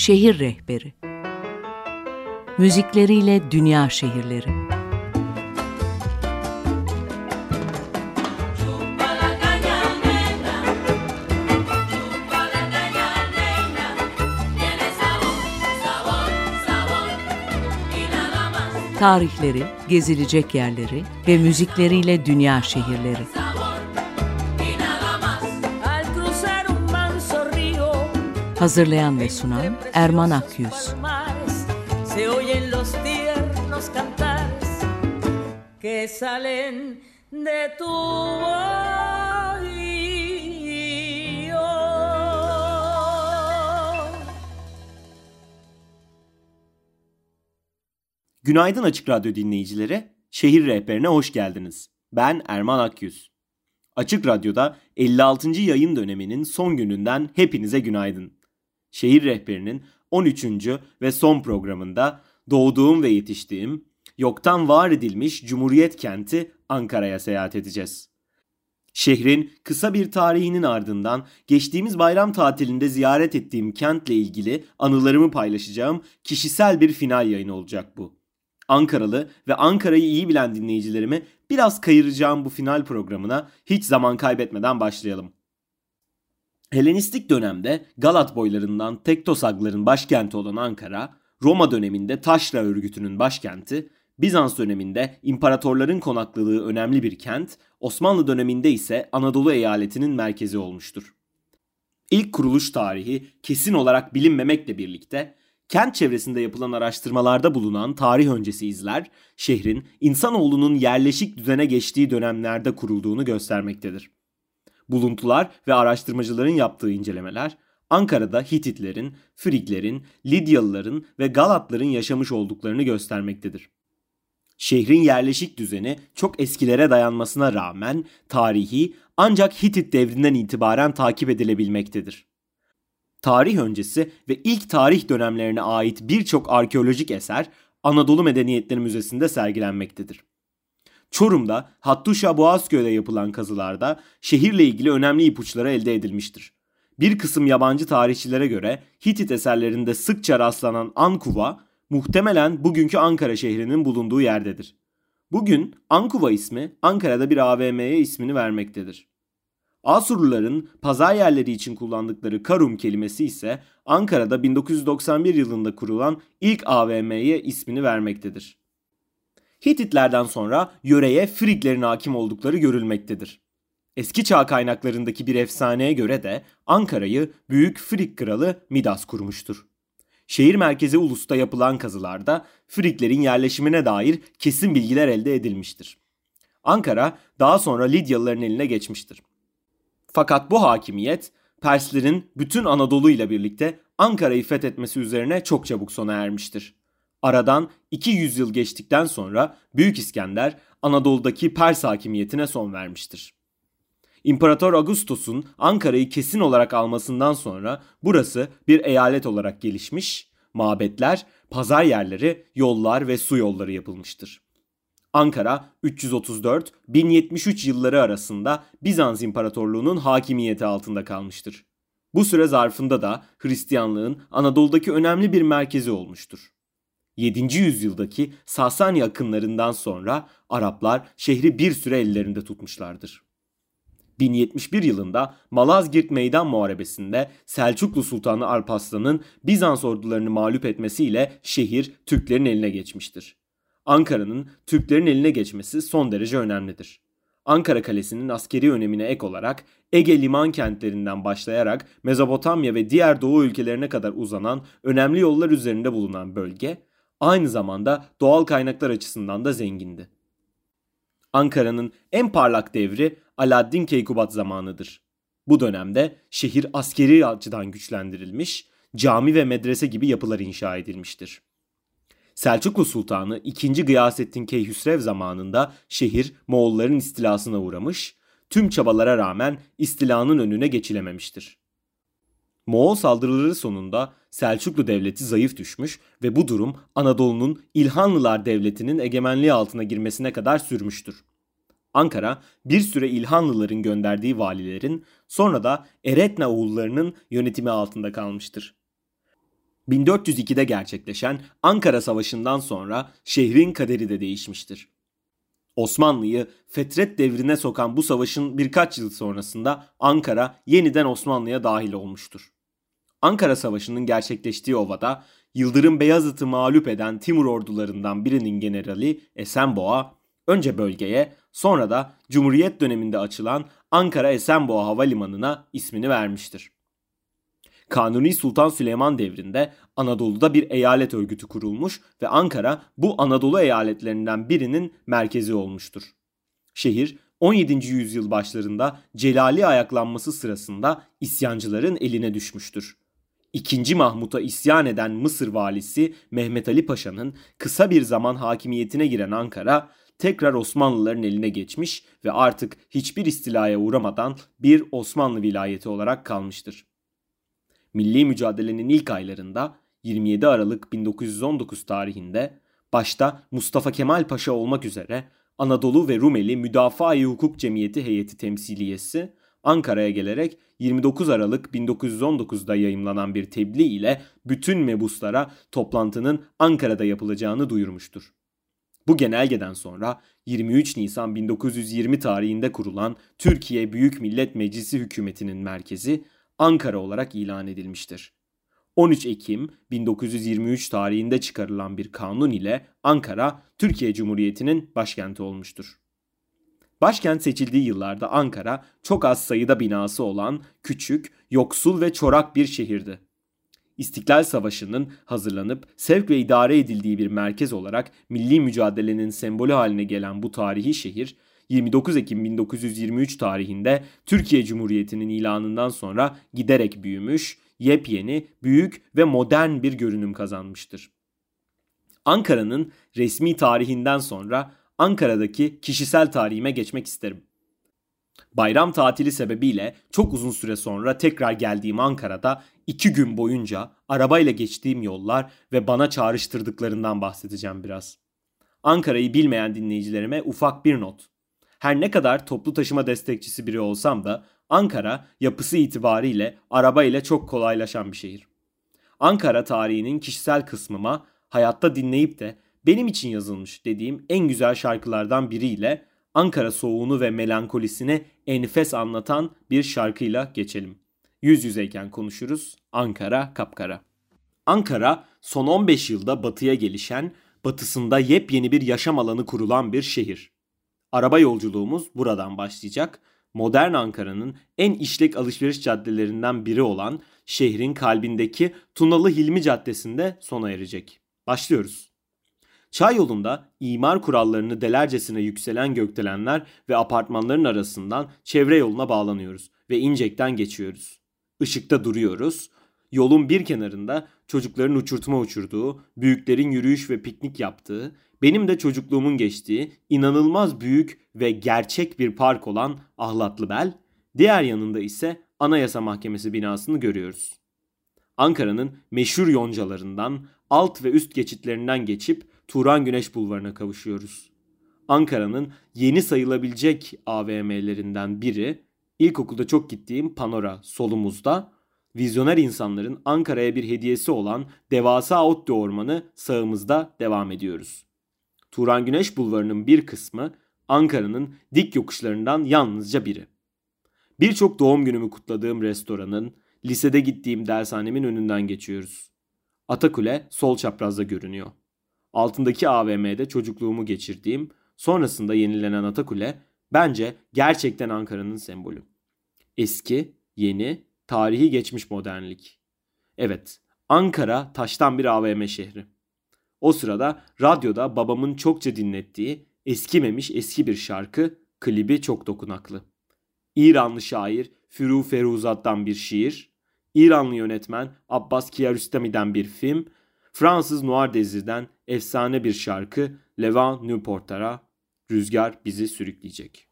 Şehir Rehberi Müzikleriyle Dünya Şehirleri Tarihleri, gezilecek yerleri ve müzikleriyle dünya şehirleri. Hazırlayan ve sunan Erman Akyüz. que salen de tu Günaydın Açık Radyo dinleyicileri. Şehir Rehberine hoş geldiniz. Ben Erman Akyüz. Açık Radyo'da 56. yayın döneminin son gününden hepinize günaydın. Şehir Rehberinin 13. ve son programında doğduğum ve yetiştiğim, yoktan var edilmiş Cumhuriyet kenti Ankara'ya seyahat edeceğiz. Şehrin kısa bir tarihinin ardından geçtiğimiz bayram tatilinde ziyaret ettiğim kentle ilgili anılarımı paylaşacağım kişisel bir final yayını olacak bu. Ankaralı ve Ankara'yı iyi bilen dinleyicilerimi biraz kayıracağım bu final programına hiç zaman kaybetmeden başlayalım. Helenistik dönemde Galat boylarından Tektosagların başkenti olan Ankara, Roma döneminde Taşra örgütünün başkenti, Bizans döneminde imparatorların konakladığı önemli bir kent, Osmanlı döneminde ise Anadolu eyaletinin merkezi olmuştur. İlk kuruluş tarihi kesin olarak bilinmemekle birlikte Kent çevresinde yapılan araştırmalarda bulunan tarih öncesi izler, şehrin insanoğlunun yerleşik düzene geçtiği dönemlerde kurulduğunu göstermektedir. Buluntular ve araştırmacıların yaptığı incelemeler, Ankara'da Hititlerin, Friglerin, Lidyalıların ve Galatların yaşamış olduklarını göstermektedir. Şehrin yerleşik düzeni çok eskilere dayanmasına rağmen tarihi ancak Hitit devrinden itibaren takip edilebilmektedir tarih öncesi ve ilk tarih dönemlerine ait birçok arkeolojik eser Anadolu Medeniyetleri Müzesi'nde sergilenmektedir. Çorum'da Hattuşa Boğazköy'de yapılan kazılarda şehirle ilgili önemli ipuçları elde edilmiştir. Bir kısım yabancı tarihçilere göre Hitit eserlerinde sıkça rastlanan Ankuva muhtemelen bugünkü Ankara şehrinin bulunduğu yerdedir. Bugün Ankuva ismi Ankara'da bir AVM'ye ismini vermektedir. Asurluların pazar yerleri için kullandıkları Karum kelimesi ise Ankara'da 1991 yılında kurulan ilk AVM'ye ismini vermektedir. Hititlerden sonra yöreye Friglerin hakim oldukları görülmektedir. Eski çağ kaynaklarındaki bir efsaneye göre de Ankara'yı Büyük Frig Kralı Midas kurmuştur. Şehir merkezi Ulus'ta yapılan kazılarda Friglerin yerleşimine dair kesin bilgiler elde edilmiştir. Ankara daha sonra Lidyalıların eline geçmiştir. Fakat bu hakimiyet Perslerin bütün Anadolu ile birlikte Ankara'yı fethetmesi üzerine çok çabuk sona ermiştir. Aradan 200 yıl geçtikten sonra Büyük İskender Anadolu'daki Pers hakimiyetine son vermiştir. İmparator Augustus'un Ankara'yı kesin olarak almasından sonra burası bir eyalet olarak gelişmiş, mabetler, pazar yerleri, yollar ve su yolları yapılmıştır. Ankara 334-1073 yılları arasında Bizans İmparatorluğu'nun hakimiyeti altında kalmıştır. Bu süre zarfında da Hristiyanlığın Anadolu'daki önemli bir merkezi olmuştur. 7. yüzyıldaki Sasani akınlarından sonra Araplar şehri bir süre ellerinde tutmuşlardır. 1071 yılında Malazgirt Meydan Muharebesi'nde Selçuklu Sultanı Alparslan'ın Bizans ordularını mağlup etmesiyle şehir Türklerin eline geçmiştir. Ankara'nın Türklerin eline geçmesi son derece önemlidir. Ankara Kalesi'nin askeri önemine ek olarak Ege liman kentlerinden başlayarak Mezopotamya ve diğer doğu ülkelerine kadar uzanan önemli yollar üzerinde bulunan bölge aynı zamanda doğal kaynaklar açısından da zengindi. Ankara'nın en parlak devri Alaaddin Keykubat zamanıdır. Bu dönemde şehir askeri açıdan güçlendirilmiş, cami ve medrese gibi yapılar inşa edilmiştir. Selçuklu Sultanı 2. Gıyasettin Keyhüsrev zamanında şehir Moğolların istilasına uğramış, tüm çabalara rağmen istilanın önüne geçilememiştir. Moğol saldırıları sonunda Selçuklu devleti zayıf düşmüş ve bu durum Anadolu'nun İlhanlılar devletinin egemenliği altına girmesine kadar sürmüştür. Ankara bir süre İlhanlıların gönderdiği valilerin sonra da Eretna oğullarının yönetimi altında kalmıştır. 1402'de gerçekleşen Ankara Savaşı'ndan sonra şehrin kaderi de değişmiştir. Osmanlı'yı fetret devrine sokan bu savaşın birkaç yıl sonrasında Ankara yeniden Osmanlı'ya dahil olmuştur. Ankara Savaşı'nın gerçekleştiği ovada Yıldırım Beyazıt'ı mağlup eden Timur ordularından birinin generali Esenboğa önce bölgeye sonra da Cumhuriyet döneminde açılan Ankara Esenboğa Havalimanı'na ismini vermiştir. Kanuni Sultan Süleyman devrinde Anadolu'da bir eyalet örgütü kurulmuş ve Ankara bu Anadolu eyaletlerinden birinin merkezi olmuştur. Şehir 17. yüzyıl başlarında Celali ayaklanması sırasında isyancıların eline düşmüştür. İkinci Mahmut'a isyan eden Mısır valisi Mehmet Ali Paşa'nın kısa bir zaman hakimiyetine giren Ankara tekrar Osmanlıların eline geçmiş ve artık hiçbir istilaya uğramadan bir Osmanlı vilayeti olarak kalmıştır. Milli mücadelenin ilk aylarında 27 Aralık 1919 tarihinde başta Mustafa Kemal Paşa olmak üzere Anadolu ve Rumeli Müdafaa-i Hukuk Cemiyeti heyeti temsiliyesi Ankara'ya gelerek 29 Aralık 1919'da yayımlanan bir tebliğ ile bütün mebuslara toplantının Ankara'da yapılacağını duyurmuştur. Bu genelgeden sonra 23 Nisan 1920 tarihinde kurulan Türkiye Büyük Millet Meclisi hükümetinin merkezi Ankara olarak ilan edilmiştir. 13 Ekim 1923 tarihinde çıkarılan bir kanun ile Ankara Türkiye Cumhuriyeti'nin başkenti olmuştur. Başkent seçildiği yıllarda Ankara çok az sayıda binası olan küçük, yoksul ve çorak bir şehirdi. İstiklal Savaşı'nın hazırlanıp sevk ve idare edildiği bir merkez olarak milli mücadelenin sembolü haline gelen bu tarihi şehir 29 Ekim 1923 tarihinde Türkiye Cumhuriyeti'nin ilanından sonra giderek büyümüş, yepyeni, büyük ve modern bir görünüm kazanmıştır. Ankara'nın resmi tarihinden sonra Ankara'daki kişisel tarihime geçmek isterim. Bayram tatili sebebiyle çok uzun süre sonra tekrar geldiğim Ankara'da iki gün boyunca arabayla geçtiğim yollar ve bana çağrıştırdıklarından bahsedeceğim biraz. Ankara'yı bilmeyen dinleyicilerime ufak bir not. Her ne kadar toplu taşıma destekçisi biri olsam da Ankara yapısı itibariyle araba ile çok kolaylaşan bir şehir. Ankara tarihinin kişisel kısmıma hayatta dinleyip de benim için yazılmış dediğim en güzel şarkılardan biriyle Ankara soğuğunu ve melankolisini enfes anlatan bir şarkıyla geçelim. Yüz yüzeyken konuşuruz. Ankara kapkara. Ankara son 15 yılda batıya gelişen, batısında yepyeni bir yaşam alanı kurulan bir şehir. Araba yolculuğumuz buradan başlayacak. Modern Ankara'nın en işlek alışveriş caddelerinden biri olan şehrin kalbindeki Tunalı Hilmi Caddesi'nde sona erecek. Başlıyoruz. Çay yolunda imar kurallarını delercesine yükselen gökdelenler ve apartmanların arasından çevre yoluna bağlanıyoruz ve incekten geçiyoruz. Işıkta duruyoruz. Yolun bir kenarında çocukların uçurtma uçurduğu, büyüklerin yürüyüş ve piknik yaptığı, benim de çocukluğumun geçtiği inanılmaz büyük ve gerçek bir park olan Ahlatlıbel, diğer yanında ise Anayasa Mahkemesi binasını görüyoruz. Ankara'nın meşhur yoncalarından, alt ve üst geçitlerinden geçip Turan Güneş Bulvarı'na kavuşuyoruz. Ankara'nın yeni sayılabilecek AVM'lerinden biri, ilkokulda çok gittiğim Panora solumuzda, vizyoner insanların Ankara'ya bir hediyesi olan devasa Ottu Ormanı sağımızda devam ediyoruz. Turan Güneş Bulvarı'nın bir kısmı Ankara'nın dik yokuşlarından yalnızca biri. Birçok doğum günümü kutladığım restoranın, lisede gittiğim dershanemin önünden geçiyoruz. Atakule sol çaprazda görünüyor. Altındaki AVM'de çocukluğumu geçirdiğim, sonrasında yenilenen Atakule bence gerçekten Ankara'nın sembolü. Eski, yeni, tarihi geçmiş modernlik. Evet, Ankara taştan bir AVM şehri. O sırada radyoda babamın çokça dinlettiği eskimemiş eski bir şarkı, klibi çok dokunaklı. İranlı şair Firu Feruzat'tan bir şiir, İranlı yönetmen Abbas Kiarostami'den bir film, Fransız Noir Desir'den efsane bir şarkı Levan Newport'ara Rüzgar bizi sürükleyecek.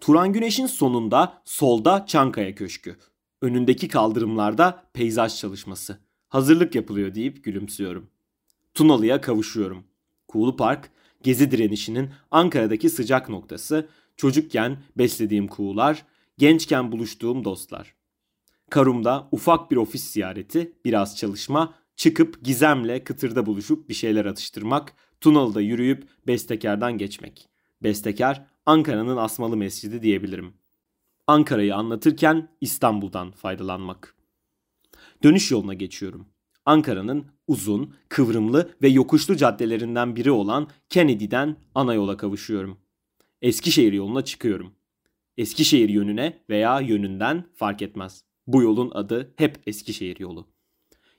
Turan Güneş'in sonunda solda Çankaya Köşkü. Önündeki kaldırımlarda peyzaj çalışması. Hazırlık yapılıyor deyip gülümsüyorum. Tunalı'ya kavuşuyorum. Kuğulu Park, gezi direnişinin Ankara'daki sıcak noktası, çocukken beslediğim kuğular, gençken buluştuğum dostlar. Karum'da ufak bir ofis ziyareti, biraz çalışma, çıkıp gizemle kıtırda buluşup bir şeyler atıştırmak, Tunalı'da yürüyüp bestekardan geçmek. Bestekar Ankara'nın asmalı mescidi diyebilirim. Ankara'yı anlatırken İstanbul'dan faydalanmak. Dönüş yoluna geçiyorum. Ankara'nın uzun, kıvrımlı ve yokuşlu caddelerinden biri olan Kennedy'den ana yola kavuşuyorum. Eskişehir yoluna çıkıyorum. Eskişehir yönüne veya yönünden fark etmez. Bu yolun adı hep Eskişehir yolu.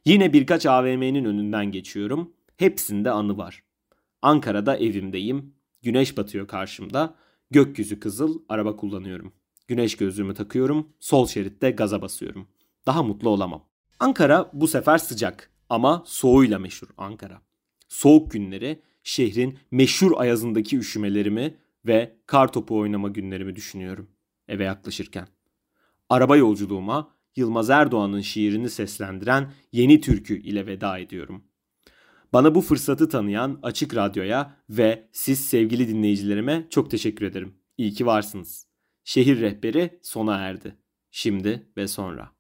Yine birkaç AVM'nin önünden geçiyorum. Hepsinde anı var. Ankara'da evimdeyim. Güneş batıyor karşımda. Gökyüzü kızıl, araba kullanıyorum. Güneş gözlüğümü takıyorum. Sol şeritte gaza basıyorum. Daha mutlu olamam. Ankara bu sefer sıcak ama soğuyla meşhur Ankara. Soğuk günleri şehrin meşhur ayazındaki üşümelerimi ve kar topu oynama günlerimi düşünüyorum eve yaklaşırken. Araba yolculuğuma Yılmaz Erdoğan'ın şiirini seslendiren Yeni Türkü ile veda ediyorum. Bana bu fırsatı tanıyan Açık Radyo'ya ve siz sevgili dinleyicilerime çok teşekkür ederim. İyi ki varsınız. Şehir rehberi sona erdi. Şimdi ve sonra.